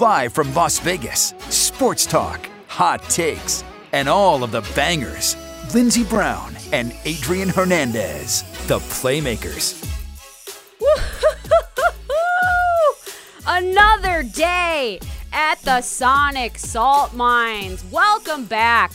Live from Las Vegas, sports talk, hot takes, and all of the bangers. Lindsey Brown and Adrian Hernandez, the Playmakers. Another day at the Sonic Salt Mines. Welcome back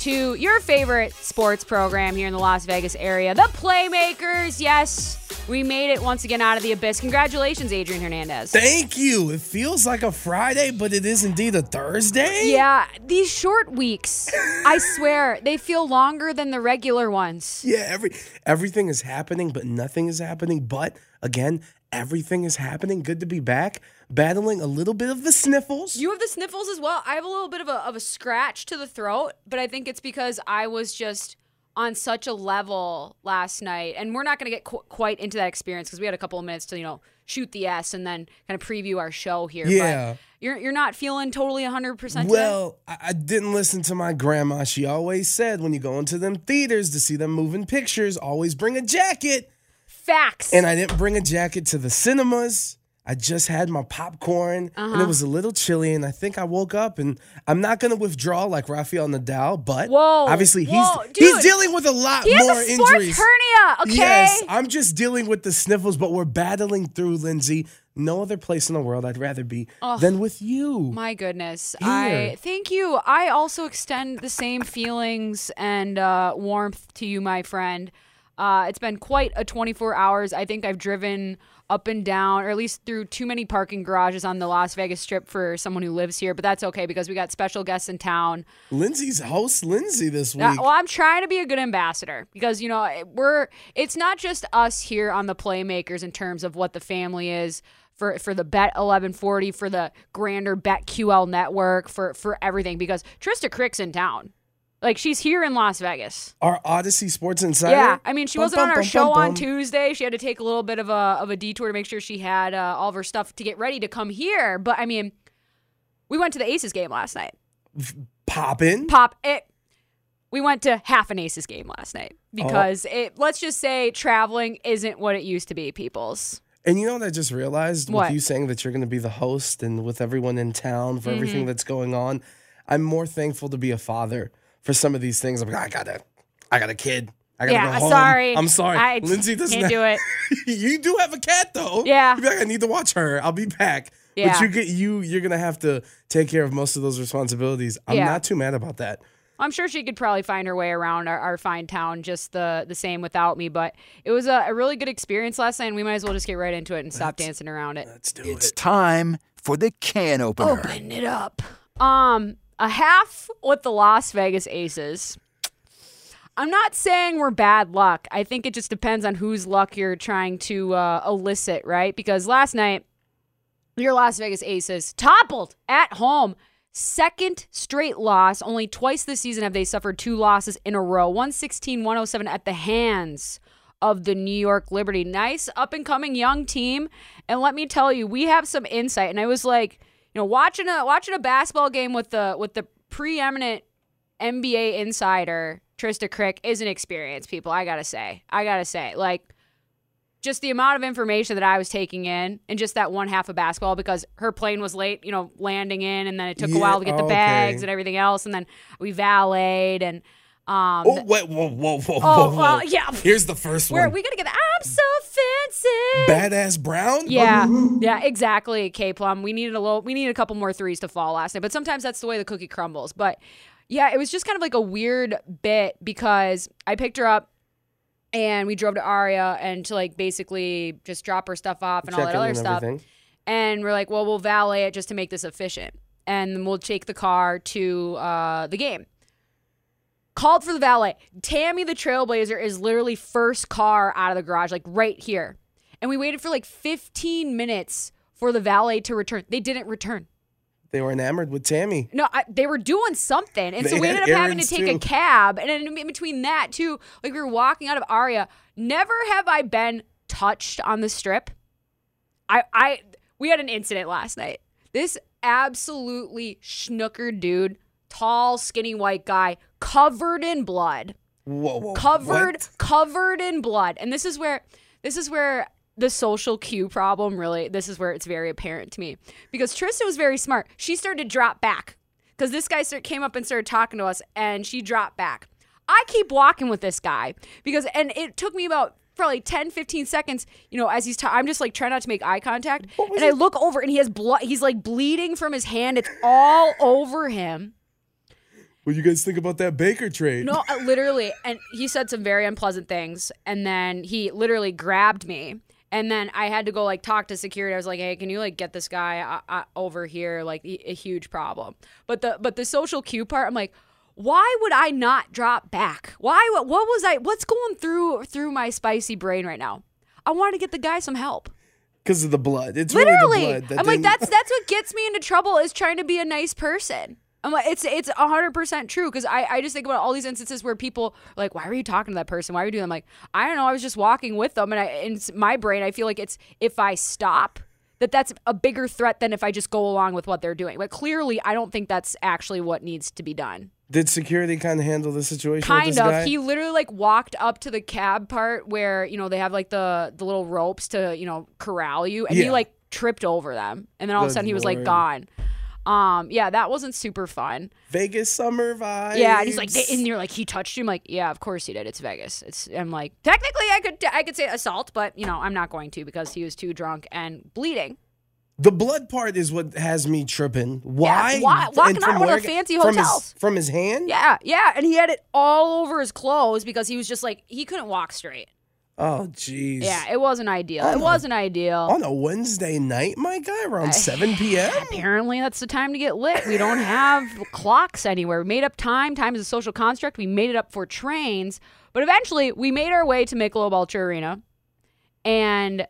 to your favorite sports program here in the Las Vegas area, the Playmakers. Yes, we made it once again out of the abyss. Congratulations, Adrian Hernandez. Thank you. It feels like a Friday, but it is indeed a Thursday. Yeah, these short weeks, I swear, they feel longer than the regular ones. Yeah, every everything is happening, but nothing is happening. But again, everything is happening. Good to be back. Battling a little bit of the sniffles. You have the sniffles as well. I have a little bit of a, of a scratch to the throat, but I think it's because I was just on such a level last night. And we're not going to get qu- quite into that experience because we had a couple of minutes to, you know, shoot the S and then kind of preview our show here. Yeah. But you're, you're not feeling totally 100% Well, I, I didn't listen to my grandma. She always said when you go into them theaters to see them moving pictures, always bring a jacket. Facts. And I didn't bring a jacket to the cinemas. I just had my popcorn and Uh-huh. it was a little chilly. And I think I woke up and I'm not going to withdraw like Rafael Nadal, but Whoa, obviously he's, whoa, he's dealing with a lot he has more a sports injuries. hernia, okay? Yes, I'm just dealing with the sniffles, but we're battling through, Lindsay. No other place in the world I'd rather be than with you. My goodness. Here. I thank you. I also extend the same feelings and uh, warmth to you, my friend. Uh, it's been quite a 24 hours. I think I've driven up and down, or at least through too many parking garages on the Las Vegas Strip for someone who lives here. But that's okay because we got special guests in town. Lindsay's host, Lindsay, this week. Uh, well, I'm trying to be a good ambassador because you know we're. It's not just us here on the Playmakers in terms of what the family is for for the Bet 1140 for the grander BetQL network for for everything because Trista Crick's in town, like she's here in Las Vegas. Our Odyssey Sports Insider. Yeah, I mean she Bum, wasn't bum, on our bum, show on. Tuesday. She had to take a little bit of a of a detour to make sure she had uh, all of her stuff to get ready to come here. But I mean, we went to the Aces game last night. Poppin'. pop it we went to half an aces game last night Oh. because it let's just say traveling isn't what it used to be people's And you know what I just realized What? with you saying that you're going to be the host and with everyone in town for Mm-hmm. everything that's going on? I'm more thankful to be a father for some of these things. I'm like, I got to I got a kid. I gotta yeah go home. sorry I'm sorry. I Lindsay doesn't can't have- do it you do have a cat though. Yeah. You'd be like, I need to watch her. I'll be back. Yeah. But you get you you're gonna have to take care of most of those responsibilities. I'm Yeah. not too mad about that. i'm sure she could probably find her way around our, our fine town just the the same without me but it was a, a really good experience last night and we might as well just get right into it and stop dancing around it Let's do It's it. time for the can opener. open it up um a half with the las vegas aces I'm not saying we're bad luck. I think it just depends on whose luck you're trying to uh, elicit, right? Because last night, your Las Vegas Aces toppled at home. Second straight loss. Only twice this season have they suffered two losses in a row 116 107 at the hands of the New York Liberty. Nice up and coming young team. And let me tell you, we have some insight. And I was like, you know, watching a watching a basketball game with the with the preeminent NBA insider, Trista Crick, is an experience, people. I gotta say. I gotta say. Like, just the amount of information that I was taking in and just that one half of basketball because her plane was late, you know, landing in, and then it took a while to get the okay. bags and everything else, and then we valeted and um Oh wait, whoa, whoa, whoa, Oh, whoa, whoa. well, yeah. Here's the first one. where one. we gonna get the I'm so fancy. Badass Brown. Yeah, yeah, exactly. K Plum. We needed a little. We needed a couple more threes to fall last night, but sometimes that's the way the cookie crumbles. But yeah, it was just kind of like a weird bit because I picked her up and we drove to Aria and to like basically just drop her stuff off and all that other and stuff. everything. And we're like, well, we'll valet it just to make this efficient, and then we'll take the car to uh, the game. Called for the valet. Tammy the Trailblazer is literally first car out of the garage, like right here. And we waited for like 15 minutes for the valet to return. They didn't return. They were enamored with Tammy. No, I, they were doing something, and so we ended up having to take a cab. And in between that too, like we were walking out of Aria. Never have I been touched on the strip. I, I, we had an incident last night. This absolutely schnooker dude, tall, skinny white guy, covered in blood. Whoa, whoa. covered what? covered in blood. And this is where this is where the social cue problem really this is where it's very apparent to me. Because Trista was very smart. She started to drop back. Because this guy start, came up and started talking to us and she dropped back. I keep walking with this guy because and it took me about probably 10 15 seconds you know as he's ta- I'm just like trying not to make eye contact. And I look over and he has blood he's like bleeding from his hand. It's all over him What do you guys think about that Baker trade? no, uh, literally. And he said some very unpleasant things. And then he literally grabbed me. And then I had to go like talk to security. I was like, "Hey, can you like get this guy uh, uh, over here? Like a a huge problem." But the but the social cue part, I'm like, why would I not drop back? Why? What, what was I? What's going through through my spicy brain right now? I want to get the guy some help. Because of the blood. It's Literally, really the blood. that I'm like, that's that's what gets me into trouble is trying to be a nice person. I'm like, it's it's hundred percent true because I, I just think about all these instances where people are like, why were you talking to that person? Why were you doing? that?" I'm like, I don't know. I was just walking with them, and I in my brain, I feel like it's if I stop, that that's a bigger threat than if I just go along with what they're doing. But clearly, I don't think that's actually what needs to be done. Did security kind of handle the situation? Kind of. guy? He literally like walked up to the cab part where you know they have like the the little ropes to you know corral you, and he like tripped over them, and then all of a sudden he was like gone. Um, yeah, that wasn't super fun. Vegas summer vibes. Yeah, and he's like, and you're like, he touched you. I'm like, yeah, of course he did. It's Vegas. It's. I'm like, technically, I could, I could say assault, but you know, I'm not going to because he was too drunk and bleeding. The blood part is what has me tripping. Why? why- walking out from of one of where- the fancy from hotels. His, from his hand? Yeah, yeah, and he had it all over his clothes because he was just like he couldn't walk straight. Oh, jeez. Yeah, it wasn't ideal. Oh, it no. wasn't ideal. On a Wednesday night, my guy, around 7 p.m.? Apparently, that's the time to get lit. We don't have clocks anywhere. We made up time. Time is a social construct. We made it up for trains. But eventually, we made our way to Michelob Ultra Arena. And it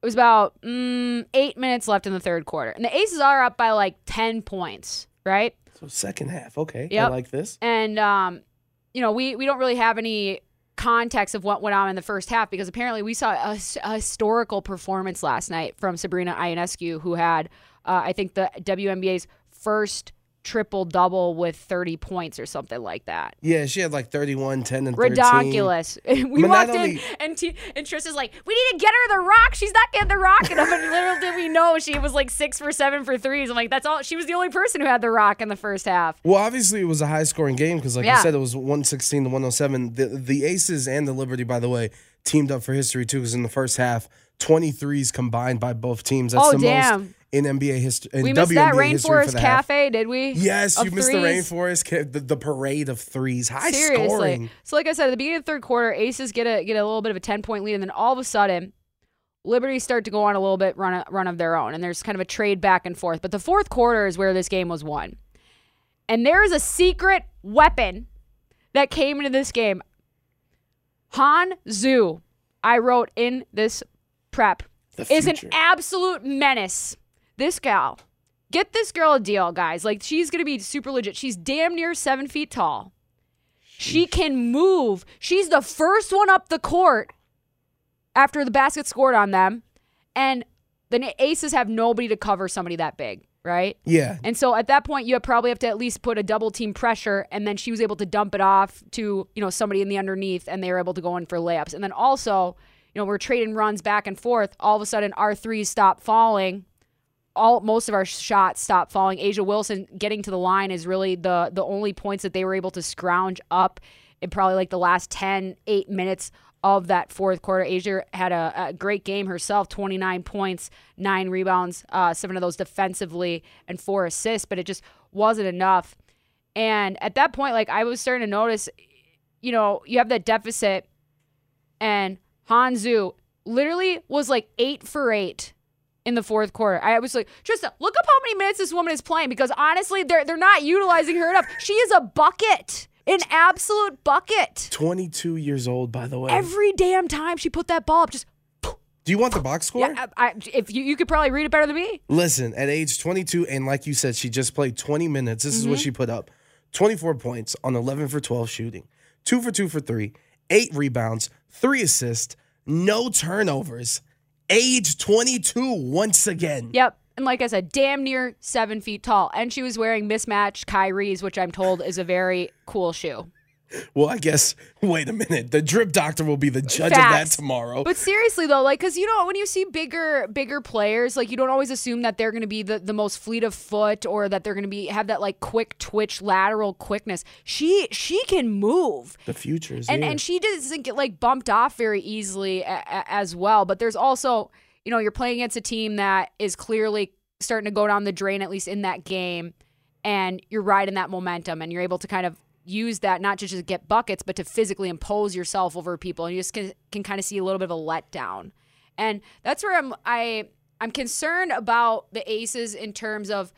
was about mm, eight minutes left in the third quarter. And the Aces are up by like 10 points, right? So, second half. Okay. I like this. And, um, you know, we, we don't really have any context of what went on in the first half because apparently we saw a, a historical performance last night from Sabrina Ionescu, who had, uh, I think, the WNBA's first triple double with 30 points or something like that. Yeah, she had like 31, 10, and 13. Ridiculous. we But walked in only- and, T- and Trista's like, we need to get her the rock. She's not getting the rock. And little did we know she was like six for seven for threes. I'm like, that's all. She was the only person who had the rock in the first half. Well, obviously, it was a high scoring game because, like Yeah. you said, it was 116 to 107. The, the Aces and the Liberty, by the way, teamed up for history too because in the first half, 23s combined by both teams. That's Oh, the damn. most in NBA history. In We WNBA missed that history Rainforest. Cafe, did we? Yes, Of you missed threes? the rainforest, the, the parade of threes, high Seriously. scoring. So like I said, at the beginning of the third quarter, Aces get a get a little bit of a ten point lead, and then all of a sudden, Liberty start to go on a little bit run run of their own, and there's kind of a trade back and forth. But the fourth quarter is where this game was won, and there's a secret weapon that came into this game. Han Xu, I wrote in this prep, is an absolute menace. This gal, get this girl a deal, guys. Like she's gonna be super legit. She's damn near seven feet tall. She can move. She's the first one up the court after the basket scored on them, and the Aces have nobody to cover somebody that big, right? Yeah. And so at that point, you probably have to at least put a double team pressure, and then she was able to dump it off to you know somebody in the underneath, and they were able to go in for layups. And then also, you know, we're trading runs back and forth. All of a sudden, our threes stop falling. All most of our shots stop falling. A'ja Wilson getting to the line is really the the only points that they were able to scrounge up in probably like the last 10, 8 minutes of that fourth quarter. A'ja had a, a great game herself 29 points, nine rebounds, uh, seven of those defensively, and four assists, but it just wasn't enough. And at that point, like I was starting to notice, you know, you have that deficit, and Han Xu literally was like eight for eight in the fourth quarter. I was like, Trista, look up how many minutes this woman is playing because honestly, they're they're not utilizing her enough. She is a bucket, an absolute bucket. 22 years old, by the way. Every damn time she put that ball up, just Do you want the box score? Yeah, I, I, if you, you could probably read it better than me. Listen, at age 22, and like you said, she just played 20 minutes. This is what mm-hmm. she put up 24 points on 11 for 12 shooting, two for two for three, eight rebounds, three assists, no turnovers. Age 22 once again. Yep. And like I said, damn near seven feet tall. And she was wearing mismatched Kyrie's, which I'm told is a very cool shoe. Well, I guess, wait a minute. The drip doctor will be the judge of that tomorrow. But seriously though, like, cause you know when you see bigger, bigger players, like you don't always assume that they're gonna be the, the most fleet of foot or that they're gonna be have that like quick twitch lateral quickness. She she can move. the future is and here. and she doesn't get like bumped off very easily a, a- as well. But there's also, you know, you're playing against a team that is clearly starting to go down the drain, at least in that game, and you're riding that momentum, and you're able to kind of use that not to just to get buckets, but to physically impose yourself over people, and you just can, can kind of see a little bit of a letdown, and that's where I'm I I'm concerned about the Aces in terms of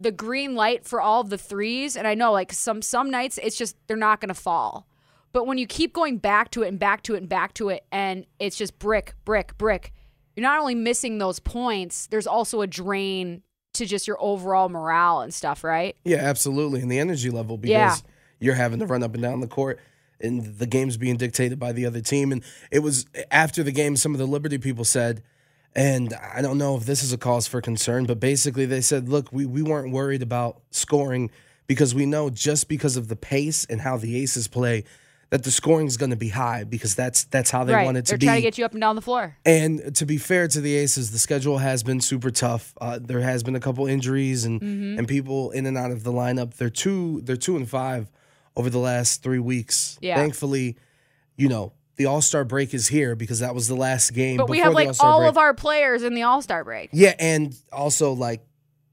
the green light for all of the threes and i know like some some nights it's just they're not going to fall but when you keep going back to it and back to it and back to it and it's just brick brick brick you're not only missing those points there's also a drain to just your overall morale and stuff right Yeah, absolutely. And the energy level because Yeah. You're having to run up and down the court and the game's being dictated by the other team. And it was after the game, some of the Liberty people said, and I don't know if this is a cause for concern, but basically they said, look, we, we weren't worried about scoring because we know just because of the pace and how the aces play that the scoring is going to be high because that's that's how they right want it to they're be. trying to get you up and down the floor And to be fair to the Aces, the schedule has been super tough. Uh, there has been a couple injuries and Mm-hmm. and people in and out of the lineup. They're two they're two and five over the last three weeks. Yeah. Thankfully, you know the All Star break is here because that was the last game. but we have like all break. of our players in the all-star break yeah, and also like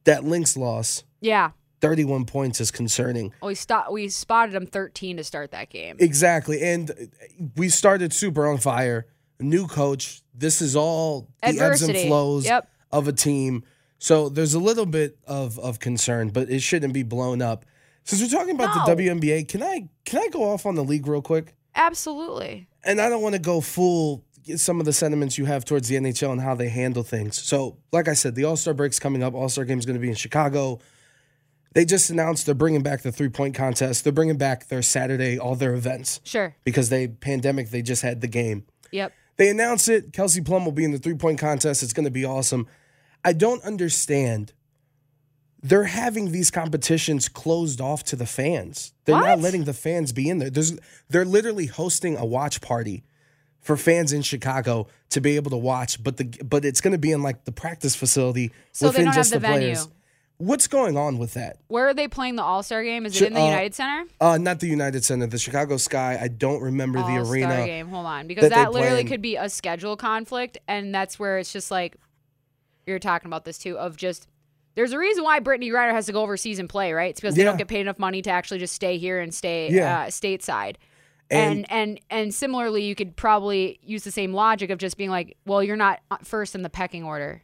that Lynx loss, yeah thirty one points is concerning. Oh, we stop we spotted them 13 to start that game Exactly, and we started super on fire. New coach. This is all the ebbs and flows Yep. of a team. So there's a little bit of of concern, but it shouldn't be blown up. Since we're talking about No. the WNBA, can I can I go off on the league real quick? absolutely And I don't want to go full some of the sentiments you have towards the NHL and how they handle things. So, like I said, the All Star break's coming up. All Star game's going to be in Chicago. They just announced they're bringing back the three point contest. They're bringing back their Saturday, all their events sure because they pandemic. They just had the game. yep They announce it. Kelsey Plum will be in the three point contest. It's going to be awesome. I don't understand. They're having these competitions closed off to the fans. They're not letting the fans be in there. There's, they're literally hosting a watch party for fans in Chicago to be able to watch, but the but it's going to be in like the practice facility So within just the the, venue. players. What's going on with that? where are they playing the all-star game is it in the uh, united center Uh, not the United Center, the Chicago Sky. I don't remember the All-Star arena. game. Hold on, because that that, literally could be a schedule conflict, and that's where it's just like you're talking about this too. Of just there's a reason why Brittney Griner has to go overseas and play, right? It's because they don't get paid enough money to actually just stay here and stay Yeah. uh, stateside. And- And, and and similarly, you could probably use the same logic of just being like, well, you're not uh, first in the pecking order.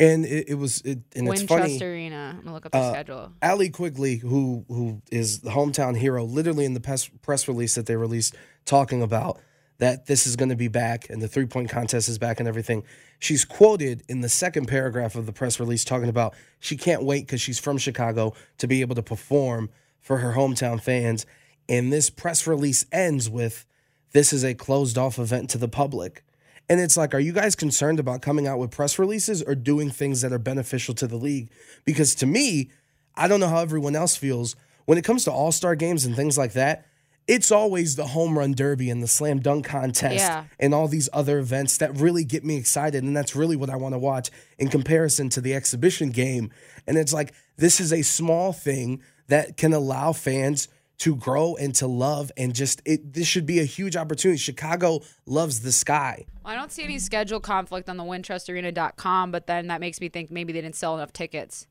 And it, it was, it, and it's Wintrust funny. Arena. I'm gonna look up the Uh, schedule. Allie Quigley, who who is the hometown hero, literally in the press press release that they released, talking about that this is going to be back and the three point contest is back and everything. She's quoted in the second paragraph of the press release talking about she can't wait because she's from Chicago to be able to perform for her hometown fans. And this press release ends with, "This is a closed off event to the public." And it's like, are you guys concerned about coming out with press releases or doing things that are beneficial to the league? Because to me, I don't know how everyone else feels. When it comes to all star games and things like that, it's always the home run derby and the slam dunk contest Yeah. and all these other events that really get me excited. And that's really what I want to watch in comparison to the exhibition game. And it's like, this is a small thing that can allow fans to grow and to love and just it this should be a huge opportunity. Chicago loves the sky. I don't see any schedule conflict on the WintrustArena.com, but then that makes me think maybe they didn't sell enough tickets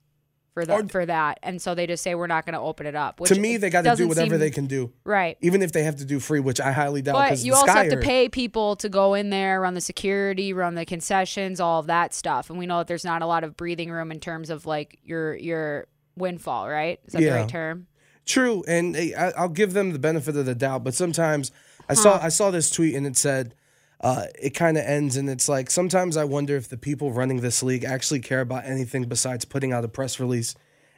for the, Or- for that, and so they just say we're not going to open it up. To me, they got to do whatever seem- they can do, Right. even if they have to do free, which I highly doubt. But you also have to pay people to go in there, run the security, run the concessions, all of that stuff. And we know that there's not a lot of breathing room in terms of like your your windfall, right? Is that the right term? True, and I, I'll give them the benefit of the doubt. But sometimes I saw I saw this tweet and it said, uh, it kind of ends, and it's like sometimes I wonder if the people running this league actually care about anything besides putting out a press release.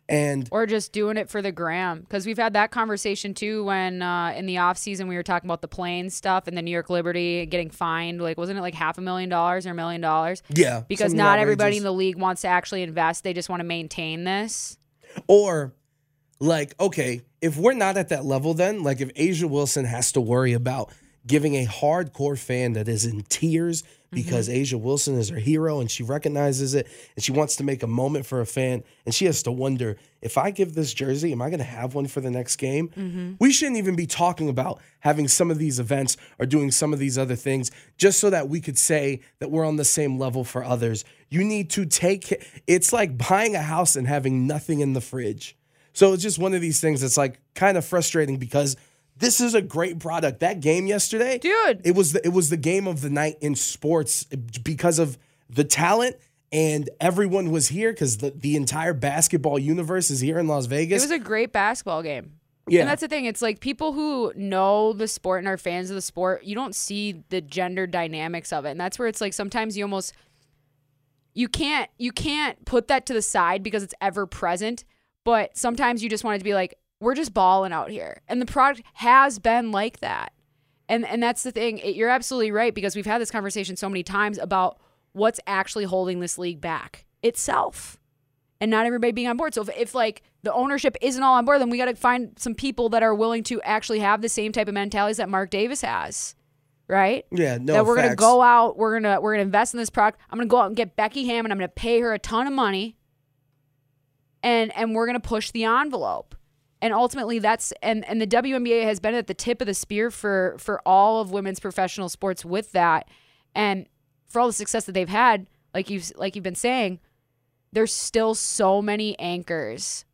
And or just doing it for the gram. Because we've had that conversation too when uh, in the off season we were talking about the plane stuff and the New York Liberty getting fined. Like wasn't it like half a million dollars or a million dollars? Yeah, because not everybody in the league wants to actually invest. They just want to maintain this. Or like, okay, if we're not at that level, then like if A'ja Wilson has to worry about giving a hardcore fan that is in tears mm-hmm. because A'ja Wilson is her hero and she recognizes it and she wants to make a moment for a fan and she has to wonder if I give this jersey, am I going to have one for the next game? Mm-hmm. We shouldn't even be talking about having some of these events or doing some of these other things just so that we could say that we're on the same level for others. You need to take it's like buying a house and having nothing in the fridge. So it's just one of these things that's like kind of frustrating because this is a great product. That game yesterday, Dude. it was the, it was the game of the night in sports because of the talent and everyone was here because the, the entire basketball universe is here in Las Vegas. it was a great basketball game yeah, And that's the thing. It's like people who know the sport and are fans of the sport, you don't see the gender dynamics of it. And that's where it's like sometimes you almost you can't you can't put that to the side because it's ever present, but sometimes you just want it to be like we're just balling out here. And the product has been like that. And and that's the thing. It, you're absolutely right because we've had this conversation so many times about what's actually holding this league back itself and not everybody being on board. So if, if like the ownership isn't all on board, then we got to find some people that are willing to actually have the same type of mentalities that Mark Davis has, right? yeah, no. that we're gonna go out, we're gonna we're gonna invest in this product. I'm gonna go out and get Becky Hammon. I'm gonna pay her a ton of money, and and we're gonna push the envelope. And ultimately, that's and and the WNBA has been at the tip of the spear for for all of women's professional sports with that, and for all the success that they've had, like you've like you've been saying, there's still so many anchors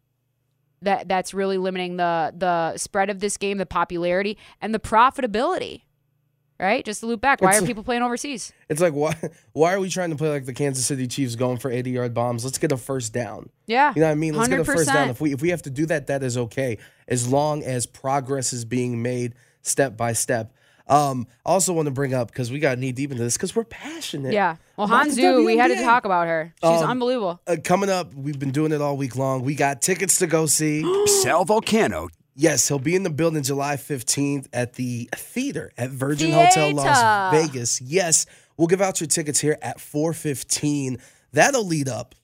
that that's really limiting the the spread of this game, the popularity, and the profitability. Right? Just to loop back, why It's- are people playing overseas? It's like why why are we trying to play like the Kansas City Chiefs going for 80 yard bombs? Let's get a first down. Yeah, You know what I mean? Let's get a first down. 100%. If we if we have to do that, that is okay, as long as progress is being made step by step. Um, I also want to bring up because we got knee deep into this because we're passionate. Yeah. Well, about the Han Xu, we had to talk about her. She's Um, unbelievable. Uh, coming up, we've been doing it all week long. We got tickets to go see. Sal Vulcano yes, he'll be in the building July 15th at the theater at Virgin Hotel Las Vegas. Yes, we'll give out your tickets here at 415. That'll lead up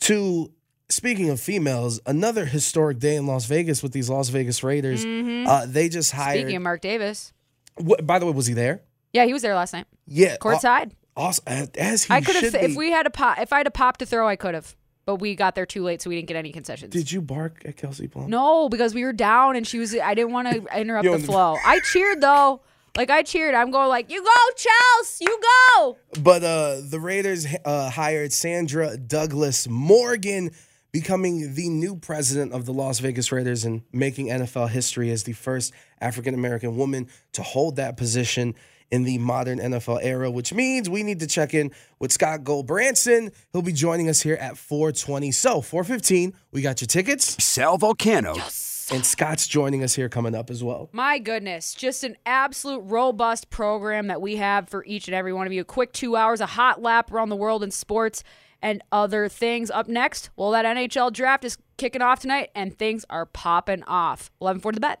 to speaking of females, another historic day in Las Vegas with these Las Vegas Raiders. Uh, they just hired. Mm-hmm. Speaking of Mark Davis. Wh- by the way, was he there? Yeah, he was there last night. Yeah, Courtside. Awesome, as he I could have if we had a pop if I had a pop to throw, I could have. But we got there too late, so we didn't get any concessions. Did you bark at Kelsey Plum? no, because we were down and she was I didn't want to interrupt Yo, the flow. I cheered though. Like I cheered. I'm going like, you go, Chels, you go. But uh, the Raiders uh, hired Sandra Douglas Morgan, becoming the new president of the Las Vegas Raiders and making NFL history as the first African American woman to hold that position in the modern NFL era, which means we need to check in with Scott Goldbranson. He'll be joining us here at 420. So, 415, we got your tickets, Sal Vulcano. Yes. and Scott's joining us here coming up as well. My goodness, just an absolute robust program that we have for each and every one of you. A quick two hours, a hot lap around the world in sports and other things. Up next, well, that NHL draft is kicking off tonight, and things are popping off. 11 for the bet.